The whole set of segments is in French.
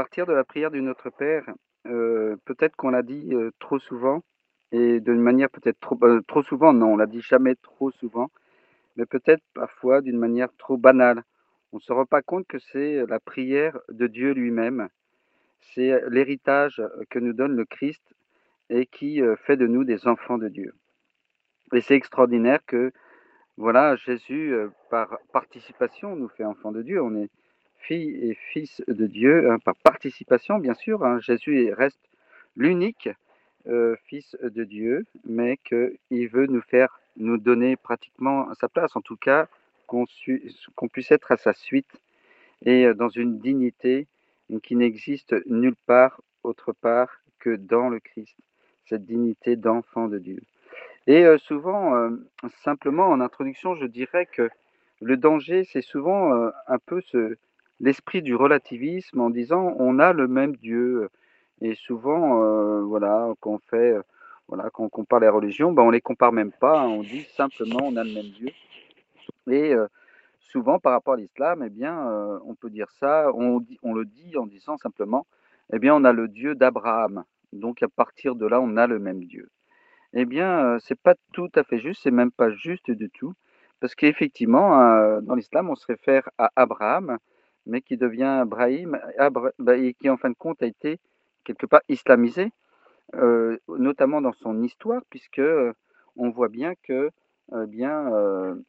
partir de la prière du Notre Père, heu, peut-être qu'on l'a dit, heu, trop souvent et d'une manière peut-être trop heu, trop souvent non, on l'a dit jamais trop souvent, mais peut-être parfois d'une manière trop banale. On ne se rend pas compte que c'est, la prière de Dieu lui-même. C'est, l'héritage, que nous donne le Christ et qui, fait de nous des enfants de Dieu. Et c'est extraordinaire que, voilà, Jésus, par participation nous fait enfants de Dieu. On est filles et fils de Dieu, hein, par participation bien sûr, hein. Jésus reste l'unique, heu, fils de Dieu, mais qu'il veut nous faire nous donner pratiquement sa place, en tout cas qu'on puisse être à sa suite et heu, dans une dignité qui n'existe nulle part autre part que dans le Christ, cette dignité d'enfant de Dieu. Et heu, souvent, simplement en introduction, je dirais que le danger, c'est souvent, un peu ce l'esprit du relativisme en disant: «On a le même Dieu» et souvent, heu, voilà, quand on fait, heu, voilà, quand on compare les religions, ben, on les compare même pas, hein, on dit simplement: «On a le même Dieu» et heu, souvent par rapport à l'islam et bien, on peut dire ça, on dit on le dit en disant simplement: «Eh bien, on a le Dieu d'Abraham, donc à partir de là, on a le même Dieu». Eh bien, c'est pas tout à fait juste, c'est même pas juste du tout, parce qu'effectivement, dans l'islam, on se réfère à Abraham, mais qui devient Brahim, bah, et qui en fin de compte a été quelque part islamisé, heu, notamment dans son histoire puisque, heu, on voit bien que, heu, bien,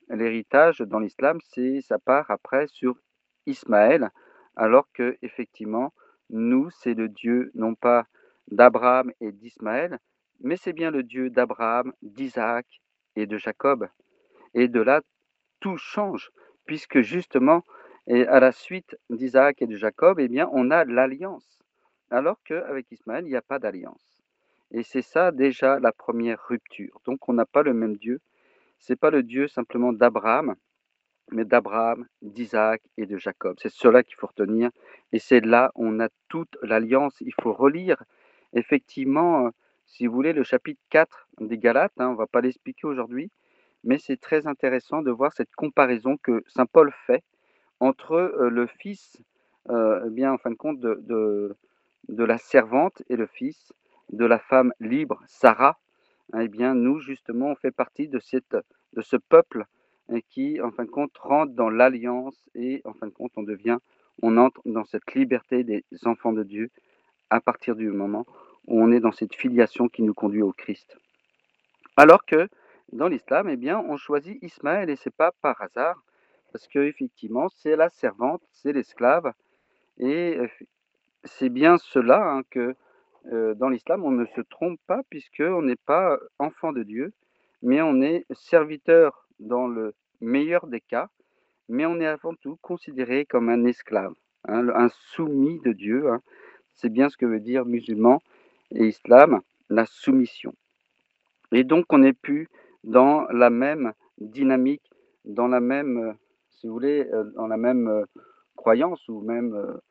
l'héritage dans l'islam, c'est ça part après sur Ismaël, alors qu'effectivement, nous, c'est le Dieu non pas d'Abraham et d'Ismaël, mais c'est bien le Dieu d'Abraham, d'Isaac et de Jacob. Et de là, tout change, puisque justement, et à la suite d'Isaac et de Jacob, eh bien, on a l'alliance, alors qu'avec Ismaël, il n'y a pas d'alliance. Et c'est ça déjà la première rupture. Donc on n'a pas le même Dieu. C'est pas le Dieu simplement d'Abraham, mais d'Abraham, d'Isaac et de Jacob. C'est cela qu'il faut retenir. Et c'est là on a toute l'alliance. Il faut relire effectivement, heu, si vous voulez, le chapitre 4 des Galates, hein, on ne va pas l'expliquer aujourd'hui, mais c'est très intéressant de voir cette comparaison que saint Paul fait entre, heu, le fils, heu, eh bien, en fin de compte, de la servante et le fils de la femme libre, Sarah. Eh bien, nous, justement, on fait partie de ce peuple et qui, en fin de compte, rentre dans l'alliance et en fin de compte, on devient on entre dans cette liberté des enfants de Dieu à partir du moment où on est dans cette filiation qui nous conduit au Christ. Alors que dans l'islam, eh on choisit Ismaël et c'est pas par hasard, parce qu'effectivement, c'est la servante, c'est l'esclave et c'est bien cela, hein, que, dans l'islam, on ne se trompe pas puisqu'on n'est pas enfant de Dieu, mais on est serviteur dans le meilleur des cas, mais on est avant tout considéré comme un esclave, hein, un soumis de Dieu, hein. C'est bien ce que veut dire musulman et islam, la soumission. Et donc on n'est plus dans la même dynamique, dans la même, si vous voulez, heu, dans la même, heu, croyance ou même, heu,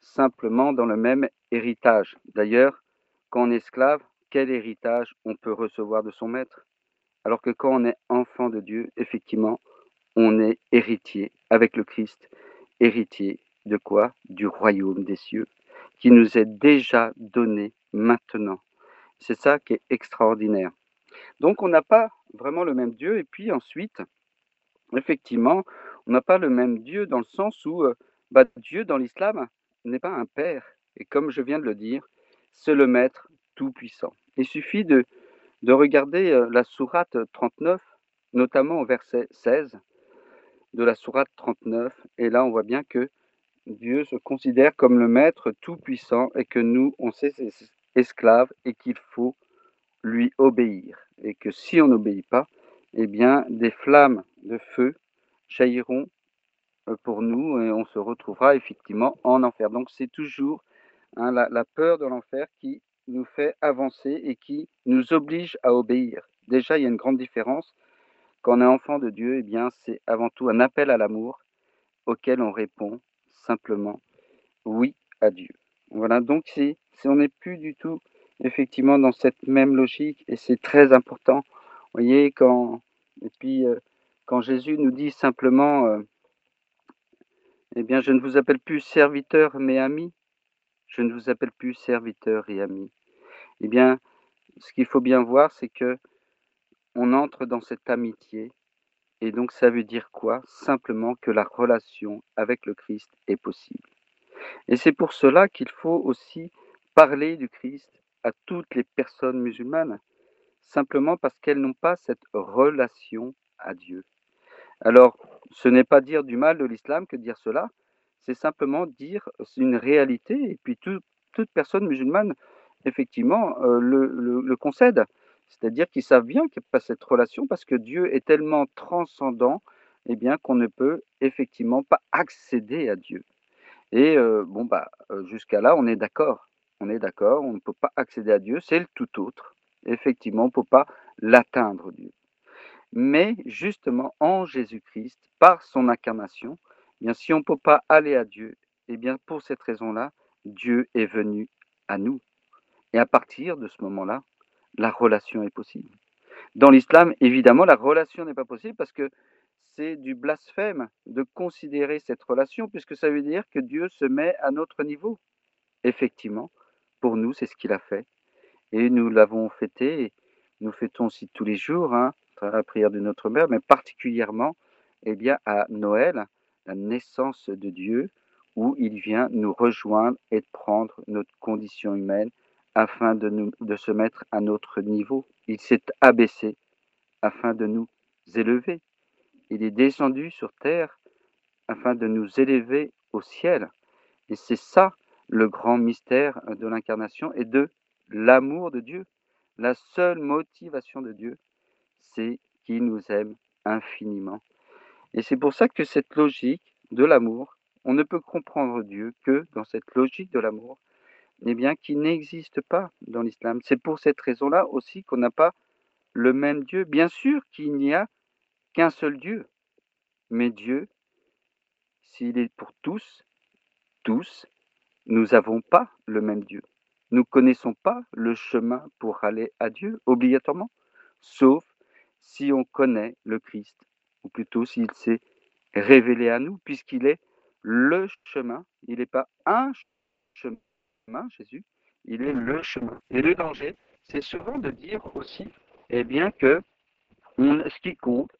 simplement dans le même héritage. D'ailleurs, quand on est esclave, quel héritage on peut recevoir de son maître? Alors que quand on est enfant de Dieu, effectivement, on est héritier avec le Christ. Héritier de quoi? Du royaume des cieux, qui nous est déjà donné maintenant. C'est ça qui est extraordinaire. Donc on n'a pas vraiment le même Dieu et puis ensuite, effectivement, on n'a pas le même Dieu dans le sens où, heu, bah, Dieu dans l'islam n'est pas un père et comme je viens de le dire, c'est le maître tout-puissant. Il suffit de de regarder, heu, la sourate 39, notamment au verset 16 de la sourate 39 et là on voit bien que Dieu se considère comme le maître tout-puissant et que nous, on sait ses esclaves et qu'il faut lui obéir et que si on n'obéit pas, eh bien des flammes de feu jailliront, heu, pour nous et on se retrouvera effectivement en enfer. Donc c'est toujours, hein, la peur de l'enfer qui nous fait avancer et qui nous oblige à obéir. Déjà, il y a une grande différence. Quand on est enfant de Dieu, eh bien, c'est avant tout un appel à l'amour auquel on répond simplement: «Oui» à Dieu. Voilà, donc c'est on n'est plus du tout effectivement dans cette même logique et c'est très important. Vous voyez quand et puis, heu, quand Jésus nous dit simplement, heu: «Eh bien, je ne vous appelle plus serviteur mais ami», Je ne vous appelle plus serviteur et ami. Eh bien, ce qu'il faut bien voir, c'est que on entre dans cette amitié. Et donc, ça veut dire quoi? Simplement que la relation avec le Christ est possible. Et c'est pour cela qu'il faut aussi parler du Christ à toutes les personnes musulmanes, simplement parce qu'elles n'ont pas cette relation à Dieu. Alors, ce n'est pas dire du mal de l'islam que dire cela, c'est simplement dire une réalité, et puis toute personne musulmane, effectivement, euh, le, concède. C'est-à-dire qu'ils savent bien qu'il n'y a pas cette relation parce que Dieu est tellement transcendant eh bien, qu'on ne peut effectivement pas accéder à Dieu. Et euh, bon, bah, euh, jusqu'à là, on est d'accord. On est d'accord, on ne peut pas accéder à Dieu, c'est le tout autre. Effectivement, on ne peut pas l'atteindre, Dieu. Mais justement, en Jésus-Christ, par son incarnation, eh bien, si on ne peut pas aller à Dieu, eh bien, pour cette raison-là, Dieu est venu à nous. Et à partir de ce moment-là, la relation est possible. Dans l'islam, évidemment, la relation n'est pas possible parce que c'est du blasphème de considérer cette relation, puisque ça veut dire que Dieu se met à notre niveau. Effectivement, pour nous, c'est ce qu'il a fait. Et nous l'avons fêté, et nous fêtons aussi tous les jours, hein, à la prière de notre Mère, mais particulièrement eh bien, à Noël, la naissance de Dieu, où il vient nous rejoindre et prendre notre condition humaine afin de, nous, de se mettre à notre niveau. Il s'est abaissé afin de nous élever. Il est descendu sur terre afin de nous élever au ciel. Et c'est ça le grand mystère de l'incarnation et de l'amour de Dieu. La seule motivation de Dieu, c'est qu'il nous aime infiniment. Et c'est pour ça que cette logique de l'amour, on ne peut comprendre Dieu que dans cette logique de l'amour, eh bien, qui n'existe pas dans l'islam. C'est pour cette raison-là aussi qu'on n'a pas le même Dieu. Bien sûr qu'il n'y a qu'un seul Dieu, mais Dieu, s'il est pour tous, tous, nous n'avons pas le même Dieu. Nous ne connaissons pas le chemin pour aller à Dieu obligatoirement, sauf si on connaît le Christ, ou plutôt s'il s'est révélé à nous, puisqu'il est le chemin, il n'est pas un chemin Jésus, il est le chemin. Et le danger, c'est souvent de dire aussi, eh bien, que ce qui compte,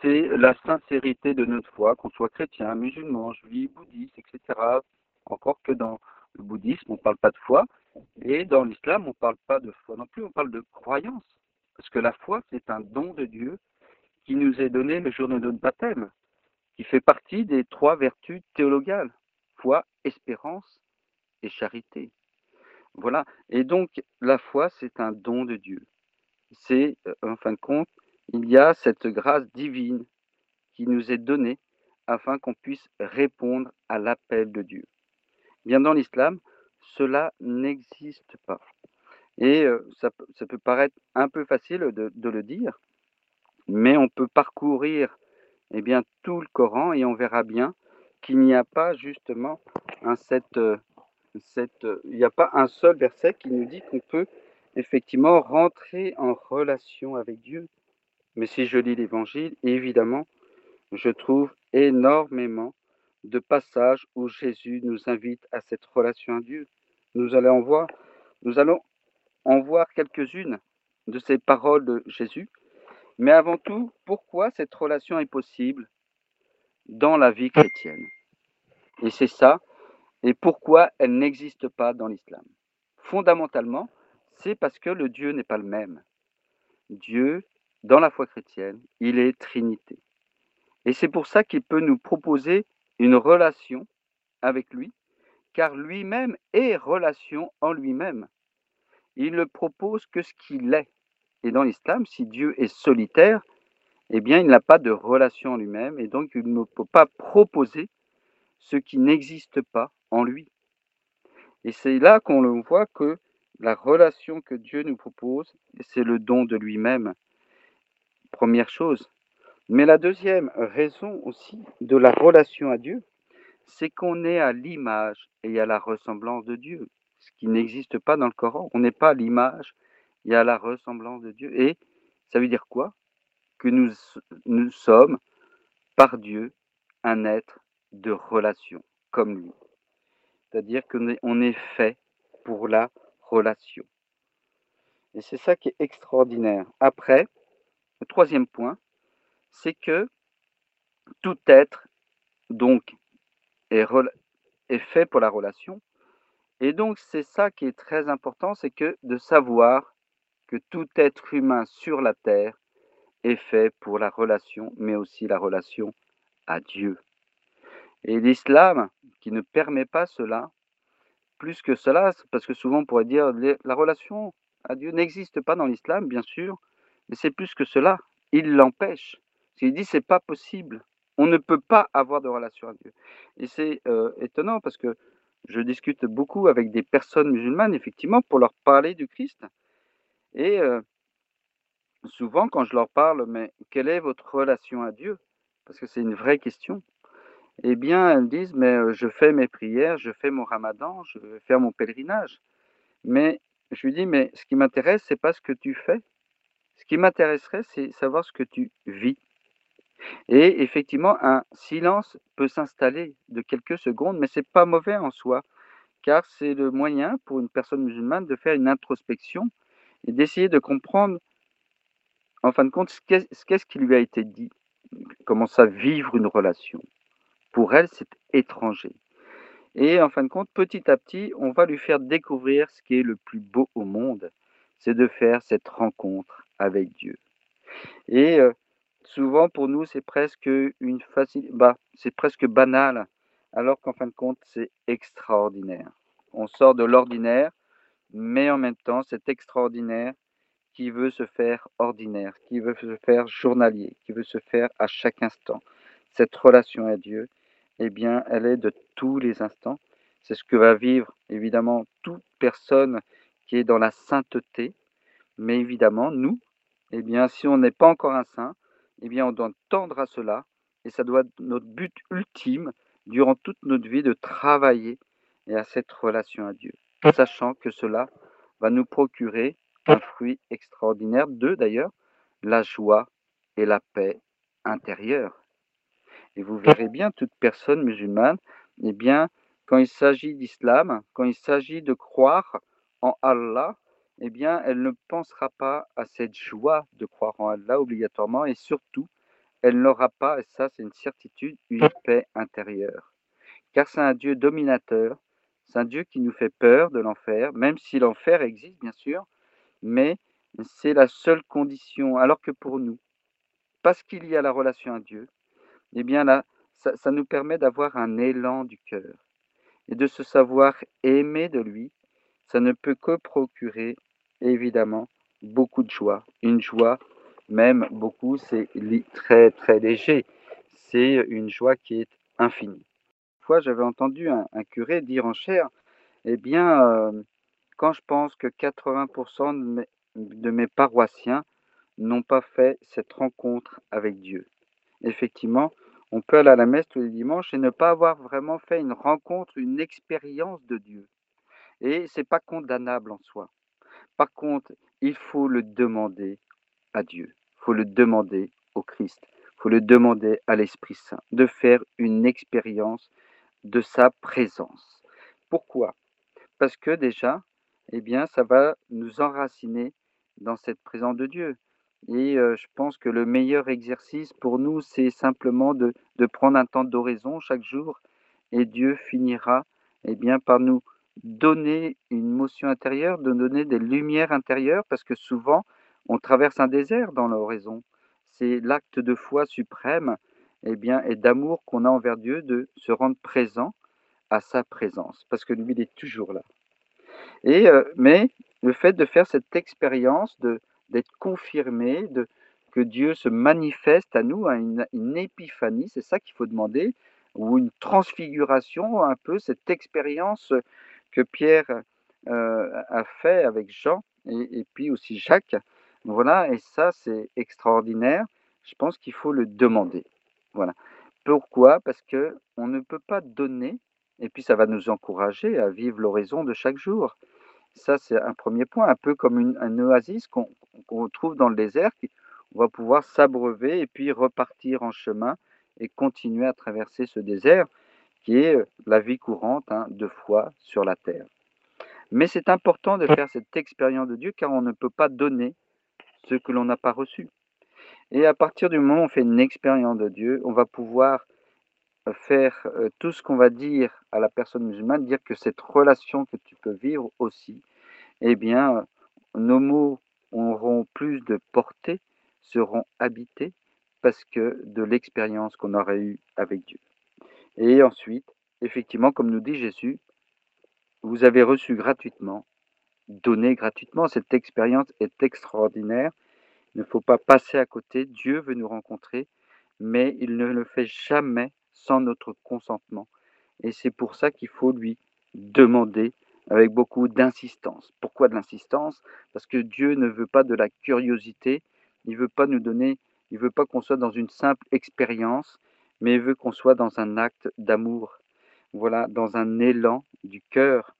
c'est la sincérité de notre foi, qu'on soit chrétien, musulman, juif, bouddhiste, etc. Encore que dans le bouddhisme, on ne parle pas de foi, et dans l'islam, on ne parle pas de foi non plus, on parle de croyance. Parce que la foi, c'est un don de Dieu qui nous est donné le jour de notre baptême, qui fait partie des trois vertus théologales, foi, espérance et charité. Voilà. Et donc, la foi, c'est un don de Dieu. C'est, euh, en fin de compte, il y a cette grâce divine qui nous est donnée afin qu'on puisse répondre à l'appel de Dieu. Bien dans l'islam, cela n'existe pas. Et euh, ça, peut paraître un peu facile de, le dire, mais on peut parcourir eh bien, tout le Coran et on verra bien qu'il n'y a pas justement un, cette, euh, il n'y a pas un seul verset qui nous dit qu'on peut effectivement rentrer en relation avec Dieu. Mais si je lis l'Évangile, évidemment, je trouve énormément de passages où Jésus nous invite à cette relation à Dieu. Nous allons voir, nous allons en voir quelques-unes de ces paroles de Jésus. Mais avant tout, pourquoi cette relation est possible dans la vie chrétienne? Et c'est ça et pourquoi elle n'existe pas dans l'islam? Fondamentalement, c'est parce que le Dieu n'est pas le même. Dieu, dans la foi chrétienne, il est Trinité. Et c'est pour ça qu'il peut nous proposer une relation avec lui, car lui-même est relation en lui-même. Il ne propose que ce qu'il est. Et dans l'islam, si Dieu est solitaire, eh bien, il n'a pas de relation en lui-même, et donc il ne peut pas proposer ce qui n'existe pas en lui. Et c'est là qu'on voit que la relation que Dieu nous propose, c'est le don de lui-même. Première chose. Mais la deuxième raison aussi de la relation à Dieu, c'est qu'on est à l'image et à la ressemblance de Dieu, qui n'existe pas dans le Coran. On n'est pas à l'image et à la ressemblance de Dieu. Et ça veut dire quoi? Que nous, sommes, par Dieu, un être de relation, comme lui. C'est-à-dire qu'on est fait pour la relation. Et c'est ça qui est extraordinaire. Après, le troisième point, c'est que tout être, donc, est fait pour la relation. Et donc, c'est ça qui est très important, c'est que de savoir que tout être humain sur la terre est fait pour la relation, mais aussi la relation à Dieu. Et l'islam, qui ne permet pas cela, plus que cela, parce que souvent on pourrait dire la relation à Dieu n'existe pas dans l'islam, bien sûr, mais c'est plus que cela. Il l'empêche. Il dit c'est pas possible. On ne peut pas avoir de relation à Dieu. Et c'est euh, étonnant parce que je discute beaucoup avec des personnes musulmanes, effectivement, pour leur parler du Christ. Et euh, souvent, quand je leur parle, mais quelle est votre relation à Dieu? Parce que c'est une vraie question. Eh bien, elles disent, mais euh, je fais mes prières, je fais mon ramadan, je vais faire mon pèlerinage. Mais je lui dis, mais ce qui m'intéresse, c'est pas ce que tu fais. Ce qui m'intéresserait, c'est savoir ce que tu vis. Et effectivement, un silence peut s'installer de quelques secondes, mais c'est pas mauvais en soi, car c'est le moyen pour une personne musulmane de faire une introspection et d'essayer de comprendre, en fin de compte, ce qu'est-ce qui lui a été dit, comment ça vivre une relation. Pour elle, c'est étranger. Et en fin de compte, petit à petit, on va lui faire découvrir ce qui est le plus beau au monde, c'est de faire cette rencontre avec Dieu. Et euh, souvent pour nous, c'est presque une facile, bah, banal, alors qu'en fin de compte, c'est extraordinaire. On sort de l'ordinaire, mais en même temps, c'est extraordinaire qui veut se faire ordinaire, qui veut se faire journalier, qui veut se faire à chaque instant. Cette relation à Dieu, eh bien, elle est de tous les instants. C'est ce que va vivre évidemment toute personne qui est dans la sainteté. Mais évidemment, nous, eh bien, si on n'est pas encore un saint, eh bien, on doit tendre à cela. Et ça doit être notre but ultime durant toute notre vie de travailler et à cette relation à Dieu, sachant que cela va nous procurer un fruit extraordinaire de d'ailleurs la joie et la paix intérieure. Et vous verrez bien, toute personne musulmane, eh bien, quand il s'agit d'islam, quand il s'agit de croire en Allah, eh bien, elle ne pensera pas à cette joie de croire en Allah obligatoirement et surtout, elle n'aura pas, et ça c'est une certitude, une paix intérieure. Car c'est un Dieu dominateur, c'est un Dieu qui nous fait peur de l'enfer, même si l'enfer existe bien sûr, mais c'est la seule condition. Alors que pour nous, parce qu'il y a la relation à Dieu, eh bien là, ça, nous permet d'avoir un élan du cœur et de se savoir aimer de lui. Ça ne peut que procurer, évidemment, beaucoup de joie. Une joie, même beaucoup, c'est très très léger. C'est une joie qui est infinie. Une fois, j'avais entendu un, curé dire en chair, eh bien, euh, quand je pense que 80% de mes, de mes paroissiens n'ont pas fait cette rencontre avec Dieu, effectivement, on peut aller à la messe tous les dimanches et ne pas avoir vraiment fait une rencontre, une expérience de Dieu. Et c'est pas condamnable en soi. Par contre, il faut le demander à Dieu. Il faut le demander au Christ. Il faut le demander à l'Esprit Saint de faire une expérience de sa présence. Pourquoi? Parce que déjà, eh bien, ça va nous enraciner dans cette présence de Dieu. Et je pense que le meilleur exercice pour nous, c'est simplement de, prendre un temps d'oraison chaque jour et Dieu finira eh bien, par nous donner une motion intérieure, de donner des lumières intérieures, parce que souvent, on traverse un désert dans l'oraison. C'est l'acte de foi suprême eh bien, et d'amour qu'on a envers Dieu de se rendre présent à sa présence, parce que lui, il est toujours là. Et, mais le fait de faire cette expérience d'être confirmé, de, que Dieu se manifeste à nous, à une, épiphanie, c'est ça qu'il faut demander, ou une transfiguration, un peu cette expérience que Pierre euh, a fait avec Jean et, puis aussi Jacques. Voilà, et ça c'est extraordinaire. Je pense qu'il faut le demander. Voilà. Pourquoi? Parce que on ne peut pas donner, et puis ça va nous encourager à vivre l'oraison de chaque jour. Ça, c'est un premier point, un peu comme une, un oasis qu'on trouve dans le désert. On va pouvoir s'abreuver et puis repartir en chemin et continuer à traverser ce désert qui est la vie courante hein, de foi sur la terre. Mais c'est important de faire cette expérience de Dieu car on ne peut pas donner ce que l'on n'a pas reçu. Et à partir du moment où on fait une expérience de Dieu, on va pouvoir faire tout ce qu'on va dire à la personne musulmane, dire que cette relation que tu peux vivre aussi, eh bien, nos mots auront plus de portée, seront habités parce que de l'expérience qu'on aurait eue avec Dieu. Et ensuite, effectivement, comme nous dit Jésus, vous avez reçu gratuitement, donné gratuitement. Cette expérience est extraordinaire. Il ne faut pas passer à côté. Dieu veut nous rencontrer, mais il ne le fait jamais sans notre consentement. Et c'est pour ça qu'il faut lui demander avec beaucoup d'insistance. Pourquoi de l'insistance? Parce que Dieu ne veut pas de la curiosité, il veut pas nous donner, il veut pas qu'on soit dans une simple expérience, mais il veut qu'on soit dans un acte d'amour, voilà, dans un élan du cœur.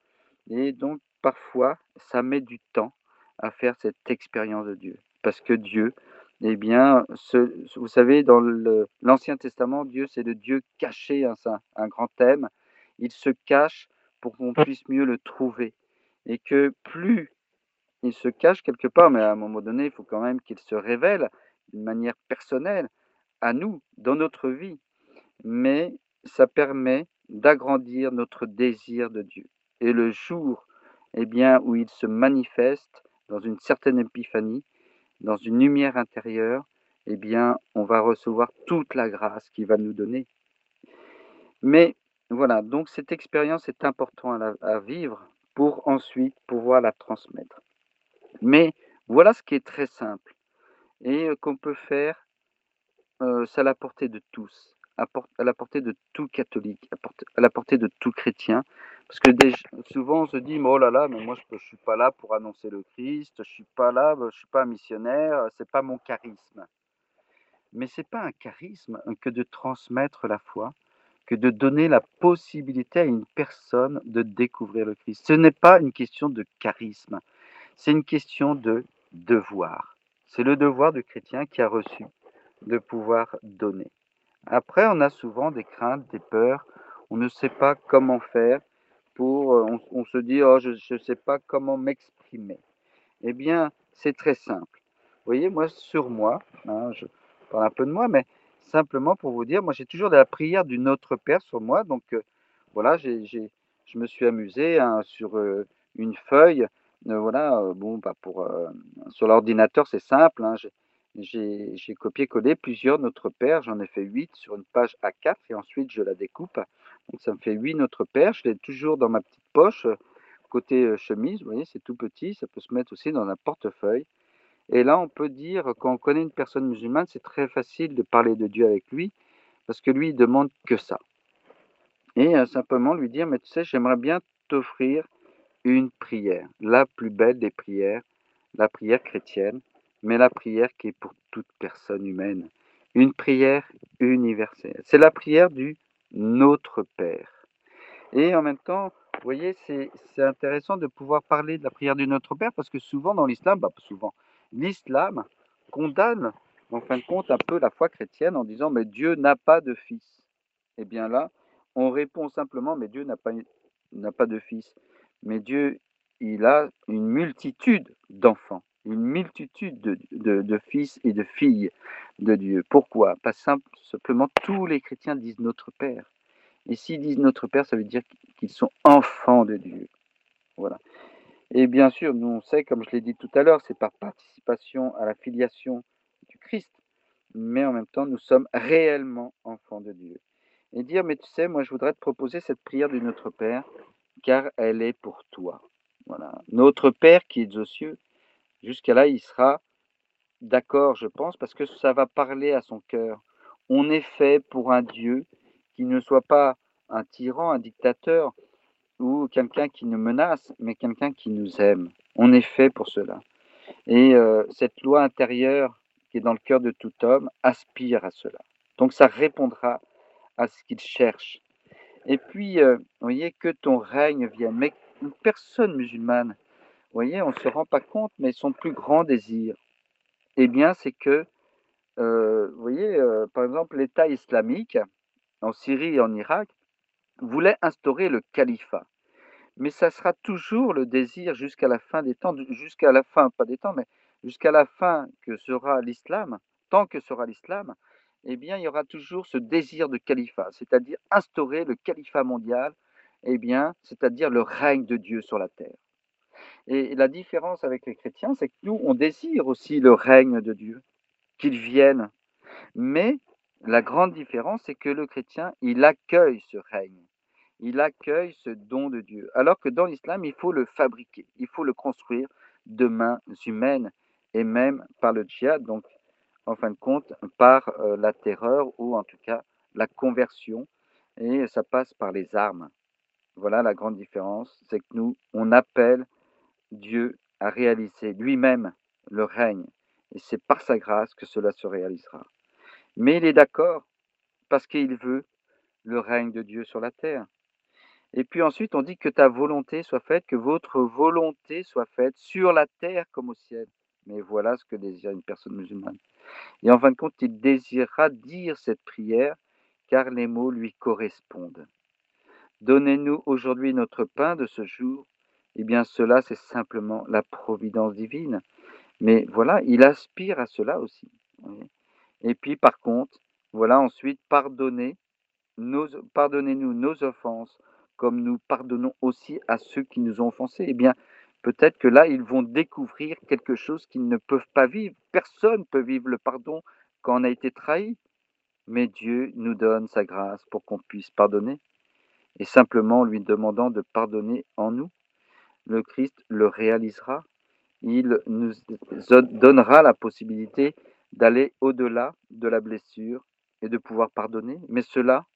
Et donc parfois, ça met du temps à faire cette expérience de Dieu, parce que Dieu, eh bien, vous savez, dans l'Ancien Testament, Dieu, c'est le Dieu caché, hein, c'est un, grand thème. Il se cache pour qu'on puisse mieux le trouver. Et que plus il se cache quelque part, mais à un moment donné, il faut quand même qu'il se révèle d'une manière personnelle à nous, dans notre vie. Mais ça permet d'agrandir notre désir de Dieu. Et le jour eh bien, où il se manifeste dans une certaine épiphanie, dans une lumière intérieure, eh bien, on va recevoir toute la grâce qu'il va nous donner. Mais voilà, donc cette expérience est importante à, vivre pour ensuite pouvoir la transmettre. Mais voilà ce qui est très simple et euh, qu'on peut faire, euh, c'est à la portée de tous, à, la portée de tout catholique, à, la portée de tout chrétien. Parce que souvent on se dit, oh là là, mais moi je ne suis pas là pour annoncer le Christ, je ne suis pas là, je ne suis pas un missionnaire, c'est pas mon charisme. Mais ce n'est pas un charisme que de transmettre la foi, que de donner la possibilité à une personne de découvrir le Christ. Ce n'est pas une question de charisme, c'est une question de devoir. C'est le devoir du chrétien qui a reçu de pouvoir donner. Après, on a souvent des craintes, des peurs, on ne sait pas comment faire, euh, on, se dit, oh, je ne sais pas comment m'exprimer. Eh bien, c'est très simple. Vous voyez, moi, sur moi, hein, je parle un peu de moi, mais simplement pour vous dire, moi, j'ai toujours de la prière du Notre Père sur moi. Donc, euh, voilà, je me suis amusé hein, sur euh, une feuille. voilà, bon, bah, pour, sur l'ordinateur, c'est simple. Hein, j'ai copié-collé plusieurs Notre Père. J'en ai fait huit sur une page A4 et ensuite je la découpe donc ça me fait 8 Notre Père. Je l'ai toujours dans ma petite poche, euh, côté euh, chemise. Vous voyez, c'est tout petit. Ça peut se mettre aussi dans un portefeuille. Et là, on peut dire, quand on connaît une personne musulmane, c'est très facile de parler de Dieu avec lui, parce que lui, il demande que ça. Et euh, simplement lui dire, mais tu sais, j'aimerais bien t'offrir une prière, la plus belle des prières, la prière chrétienne, mais la prière qui est pour toute personne humaine. Une prière universelle. C'est la prière du notre Père. Et en même temps, vous voyez, c'est intéressant de pouvoir parler de la prière du Notre Père parce que souvent dans l'islam, bah, souvent, l'islam condamne en fin de compte un peu la foi chrétienne en disant mais Dieu n'a pas de fils. Eh bien là, on répond simplement mais Dieu n'a pas, n'a pas de fils. Mais Dieu, il a une multitude d'enfants, une multitude de, fils et de filles de Dieu. Pourquoi? Pas simplement tous les chrétiens disent notre Père. Et s'ils disent notre Père, ça veut dire qu'ils sont enfants de Dieu. Voilà. Et bien sûr, nous on sait, comme je l'ai dit tout à l'heure, c'est par participation à la filiation du Christ, mais en même temps, nous sommes réellement enfants de Dieu. Et dire, mais tu sais, moi je voudrais te proposer cette prière du Notre Père, car elle est pour toi. Voilà. Notre Père qui est aux cieux, jusqu'à là, il sera d'accord, je pense, parce que ça va parler à son cœur. On est fait pour un Dieu qui ne soit pas un tyran, un dictateur ou quelqu'un qui nous menace, mais quelqu'un qui nous aime. On est fait pour cela. Et euh, cette loi intérieure qui est dans le cœur de tout homme aspire à cela. Donc ça répondra à ce qu'il cherche. Et puis, euh, vous voyez, que ton règne vienne. Mais personne musulmane, voyez, on ne se rend pas compte, mais son plus grand désir, eh bien, c'est que, euh, vous voyez, euh, par exemple, l'État islamique en Syrie et en Irak, voulait instaurer le califat. Mais ça sera toujours le désir jusqu'à la fin des temps, jusqu'à la fin, pas des temps, mais jusqu'à la fin que sera l'islam, tant que sera l'islam, eh bien, il y aura toujours ce désir de califat, c'est-à-dire instaurer le califat mondial, eh bien, c'est-à-dire le règne de Dieu sur la terre. Et la différence avec les chrétiens, c'est que nous, on désire aussi le règne de Dieu, qu'il vienne. Mais la grande différence, c'est que le chrétien, il accueille ce règne. Il accueille ce don de Dieu. Alors que dans l'islam, il faut le fabriquer, il faut le construire de mains humaines et même par le djihad, donc en fin de compte, par euh, la terreur ou en tout cas la conversion. Et ça passe par les armes. Voilà la grande différence, c'est que nous, on appelle Dieu à réaliser lui-même le règne. Et c'est par sa grâce que cela se réalisera. Mais il est d'accord parce qu'il veut le règne de Dieu sur la terre. Et puis ensuite, on dit que ta volonté soit faite, que votre volonté soit faite sur la terre comme au ciel. Mais voilà ce que désire une personne musulmane. Et en fin de compte, il désirera dire cette prière car les mots lui correspondent. Donnez-nous aujourd'hui notre pain de ce jour. Eh bien, cela, c'est simplement la providence divine. Mais voilà, il aspire à cela aussi. Et puis, par contre, voilà, ensuite, pardonnez, pardonnez-nous nos offenses, comme nous pardonnons aussi à ceux qui nous ont offensés. Eh bien, peut-être que là, ils vont découvrir quelque chose qu'ils ne peuvent pas vivre. Personne ne peut vivre le pardon quand on a été trahi. Mais Dieu nous donne sa grâce pour qu'on puisse pardonner. Et simplement lui demandant de pardonner en nous, le Christ le réalisera. Il nous donnera la possibilité d'aller au-delà de la blessure et de pouvoir pardonner. Mais cela,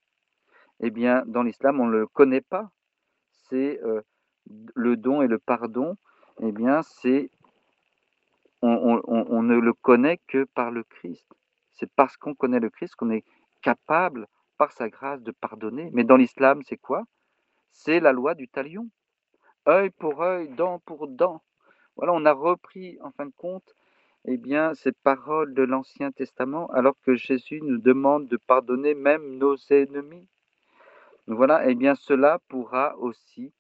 eh bien, dans l'islam, on ne le connaît pas. C'est euh, le don et le pardon, eh bien, c'est on, ne le connaît que par le Christ. C'est parce qu'on connaît le Christ qu'on est capable, par sa grâce, de pardonner. Mais dans l'islam, c'est quoi? C'est la loi du talion. Œil pour œil, dent pour dent. Voilà, on a repris, en fin de compte, eh bien, ces paroles de l'Ancien Testament, alors que Jésus nous demande de pardonner même nos ennemis. Voilà, eh bien, cela pourra aussi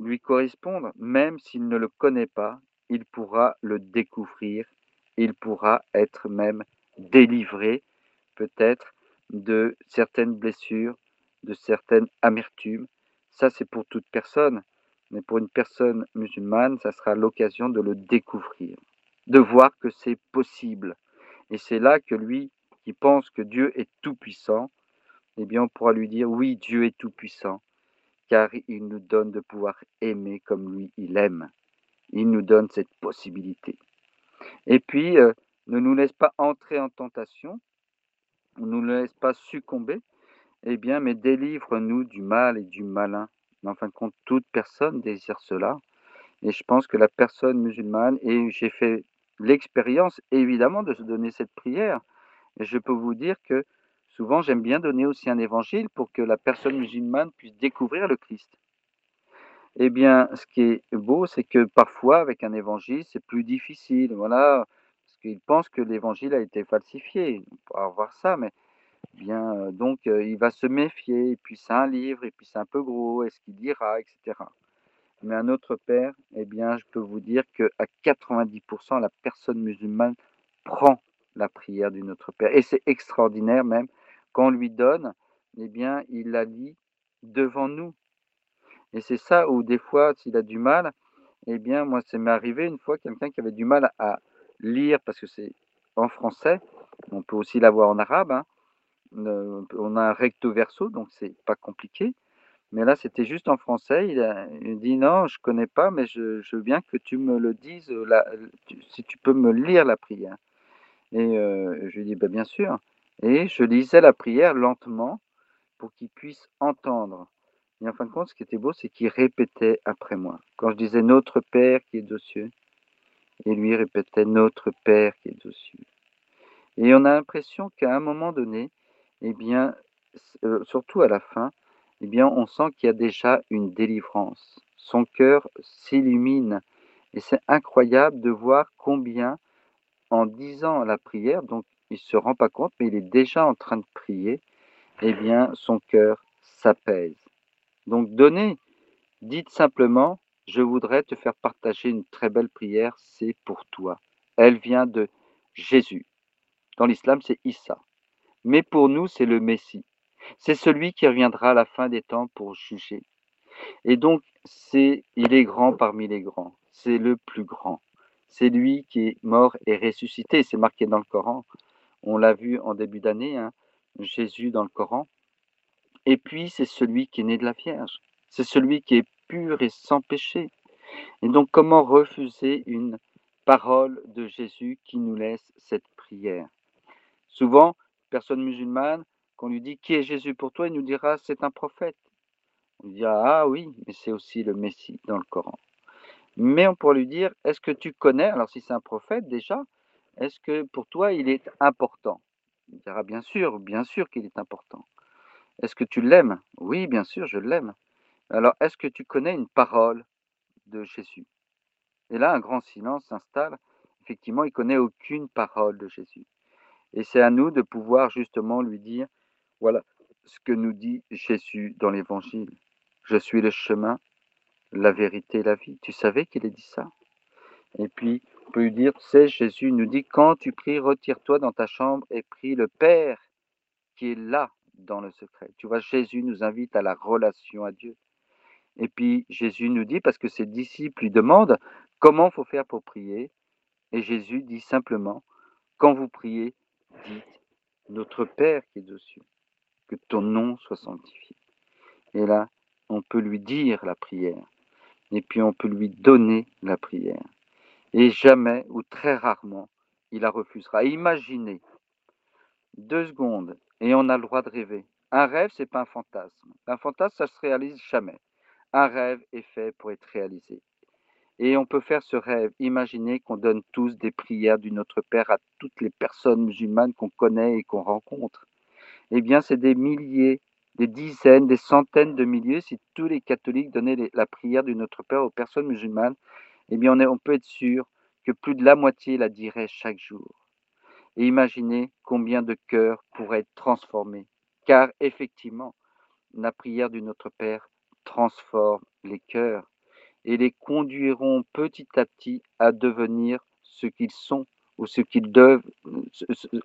lui correspondre, même s'il ne le connaît pas, il pourra le découvrir, il pourra être même délivré, peut-être, de certaines blessures, de certaines amertumes. Ça, c'est pour toute personne, mais pour une personne musulmane, ça sera l'occasion de le découvrir de voir que c'est possible. Et c'est là que lui, qui pense que Dieu est tout-puissant, eh bien, on pourra lui dire, oui, Dieu est tout-puissant, car il nous donne de pouvoir aimer comme lui, il aime. Il nous donne cette possibilité. Et puis, euh, ne nous laisse pas entrer en tentation, ne nous laisse pas succomber, eh bien, mais délivre-nous du mal et du malin. Mais en fin de compte, toute personne désire cela. Et je pense que la personne musulmane, et j'ai fait l'expérience évidemment de se donner cette prière. Et je peux vous dire que souvent j'aime bien donner aussi un évangile pour que la personne musulmane puisse découvrir le Christ. Eh bien, ce qui est beau, c'est que parfois avec un évangile, c'est plus difficile. Voilà, parce qu'ils pensent que l'évangile a été falsifié. On pourra voir ça, mais euh, donc euh, il va se méfier. Et puis c'est un livre, et puis c'est un peu gros. Est-ce qu'il dira, etc. Mais un autre père, eh bien, je peux vous dire qu'à 90%, la personne musulmane prend la prière du Notre Père. Et c'est extraordinaire même, quand on lui donne, eh bien, il la lit devant nous. Et c'est ça où des fois, s'il a du mal, eh bien, moi, ça m'est arrivé une fois, quelqu'un qui avait du mal à lire, parce que c'est en français, on peut aussi l'avoir en arabe, hein. On a un recto verso, donc c'est pas compliqué. Mais là, c'était juste en français. Il, a, dit non, je connais pas, mais je, veux bien que tu me le dises, si tu peux me lire la prière. Et euh, je lui dis bah, bien sûr. Et je lisais la prière lentement pour qu'il puisse entendre. Et en fin de compte, ce qui était beau, c'est qu'il répétait après moi. Quand je disais Notre Père qui est aux cieux, et lui répétait Notre Père qui est aux cieux. Et on a l'impression qu'à un moment donné, eh bien, euh, surtout à la fin, eh on sent qu'il y a déjà une délivrance. Son cœur s'illumine. Et c'est incroyable de voir combien, en disant la prière, donc il ne se rend pas compte, mais il est déjà en train de prier, eh bien, son cœur s'apaise. Donc donnez, dites simplement, je voudrais te faire partager une très belle prière, c'est pour toi. Elle vient de Jésus. Dans l'islam, c'est Issa. Mais pour nous, c'est le Messie. C'est celui qui reviendra à la fin des temps pour juger. Et donc, c'est, il est grand parmi les grands. C'est le plus grand. C'est lui qui est mort et ressuscité. C'est marqué dans le Coran. On l'a vu en début d'année, hein, Jésus dans le Coran. Et puis, c'est celui qui est né de la Vierge. C'est celui qui est pur et sans péché. Et donc, comment refuser une parole de Jésus qui nous laisse cette prière? Souvent, personne musulmane, qu'on lui dit qui est Jésus pour toi, il nous dira c'est un prophète. On lui dira ah oui, mais c'est aussi le Messie dans le Coran. Mais on pourrait lui dire est-ce que tu connais, alors si c'est un prophète déjà, est-ce que pour toi il est important? Il dira bien sûr, bien sûr qu'il est important. Est-ce que tu l'aimes? Oui, bien sûr, je l'aime. Alors, est-ce que tu connais une parole de Jésus? Et là, un grand silence s'installe. Effectivement, il connaît aucune parole de Jésus. Et c'est à nous de pouvoir justement lui dire, voilà ce que nous dit Jésus dans l'Évangile. Je suis le chemin, la vérité la vie. Tu savais qu'il ait dit ça? Et puis, on peut lui dire, c'est Jésus nous dit, quand tu pries, retire-toi dans ta chambre et prie le Père qui est là dans le secret. Tu vois, Jésus nous invite à la relation à Dieu. Et puis Jésus nous dit, parce que ses disciples lui demandent comment faut faire pour prier, et Jésus dit simplement, quand vous priez, dites, notre Père qui est dessus, que ton nom soit sanctifié. Et là, on peut lui dire la prière, et puis on peut lui donner la prière. Et jamais ou très rarement, il la refusera. Imaginez, deux secondes, et on a le droit de rêver. Un rêve, c'est pas un fantasme. Un fantasme, ça se réalise jamais. Un rêve est fait pour être réalisé. Et on peut faire ce rêve. Imaginez qu'on donne tous des prières du Notre Père à toutes les personnes musulmanes qu'on connaît et qu'on rencontre. Eh bien, c'est des milliers, des dizaines, des centaines de milliers. Si tous les catholiques donnaient la prière du Notre Père aux personnes musulmanes, eh bien, on, on peut être sûr que plus de la moitié la dirait chaque jour. Et imaginez combien de cœurs pourraient être transformés. Car effectivement, la prière du Notre Père transforme les cœurs et les conduiront petit à petit à devenir ce qu'ils sont ou ce qu'ils doivent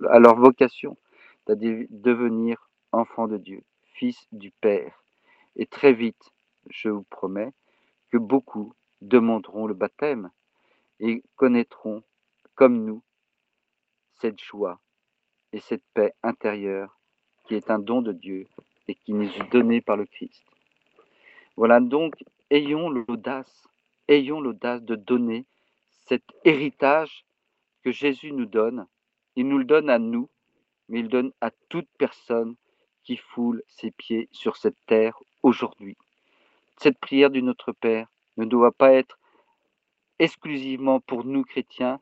à leur vocation, c'est-à-dire devenir enfants de Dieu, fils du Père. Et très vite, je vous promets, que beaucoup demanderont le baptême et connaîtront, comme nous, cette joie et cette paix intérieure qui est un don de Dieu et qui nous est donné par le Christ. Voilà donc, ayons l'audace, ayons l'audace de donner cet héritage que Jésus nous donne. Il nous le donne à nous, mais il donne à toute personne qui foule ses pieds sur cette terre aujourd'hui. Cette prière du Notre Père ne doit pas être exclusivement pour nous chrétiens,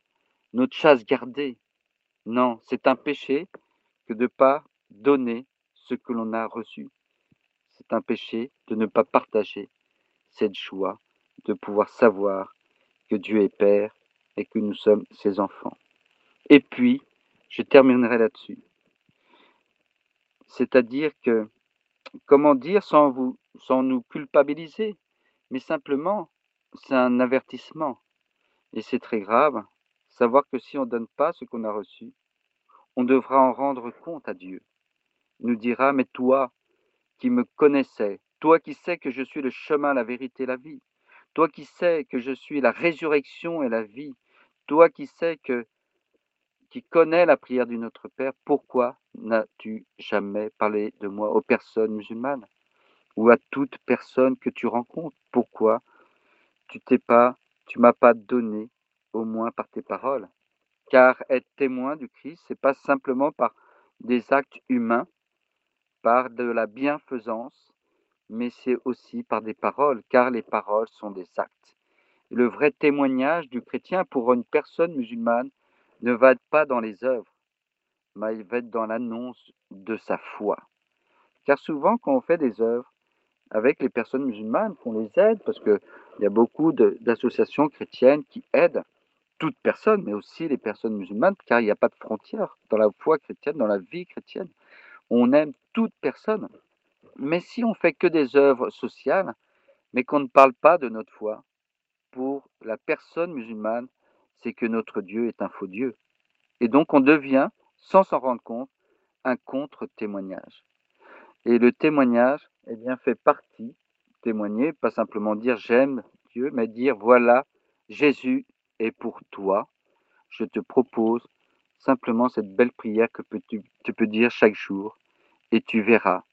notre chasse gardée. Non, c'est un péché que de ne pas donner ce que l'on a reçu c'est un péché de ne pas partager cette joie de pouvoir savoir que Dieu est Père et que nous sommes ses enfants. Et puis, je terminerai là-dessus. C'est-à-dire que, comment dire sans, vous, sans nous culpabiliser, mais simplement, c'est un avertissement. Et c'est très grave, savoir que si on ne donne pas ce qu'on a reçu, on devra en rendre compte à Dieu. Il nous dira, mais toi, qui me connaissais, toi qui sais que je suis le chemin, la vérité, la vie, toi qui sais que je suis la résurrection et la vie, toi qui sais que qui connais la prière du Notre Père, pourquoi n'as-tu jamais parlé de moi aux personnes musulmanes ou à toute personne que tu rencontres? Pourquoi tu t'es pas, tu m'as pas donné au moins par tes paroles? Car être témoin du Christ, c'est pas simplement par des actes humains, par de la bienfaisance, mais c'est aussi par des paroles, car les paroles sont des actes. Le vrai témoignage du chrétien pour une personne musulmane ne va être pas dans les œuvres, mais il va être dans l'annonce de sa foi. Car souvent, quand on fait des œuvres avec les personnes musulmanes, qu'on les aide, parce qu'il y a beaucoup d'associations chrétiennes qui aident toute personne, mais aussi les personnes musulmanes, car il n'y a pas de frontières dans la foi chrétienne, dans la vie chrétienne on aime toute personne. Mais si on fait que des œuvres sociales, mais qu'on ne parle pas de notre foi, pour la personne musulmane, c'est que notre Dieu est un faux Dieu. Et donc on devient, sans s'en rendre compte, un contre-témoignage. Et le témoignage, eh bien, fait partie, témoigner, pas simplement dire j'aime Dieu, mais dire voilà, Jésus est pour toi. Je te propose simplement cette belle prière que tu, peux dire chaque jour et tu verras,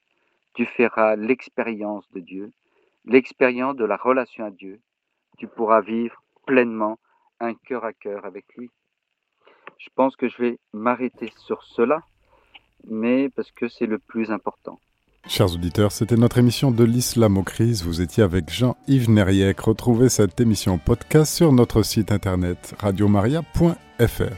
tu feras l'expérience de Dieu, l'expérience de la relation à Dieu. Tu pourras vivre pleinement un cœur à cœur avec lui. Je pense que je vais m'arrêter sur cela, mais parce que c'est le plus important. Chers auditeurs, c'était notre émission de l'islam aux crises. Vous étiez avec Jean-Yves Neriec. Retrouvez cette émission podcast sur notre site internet radiomaria.fr.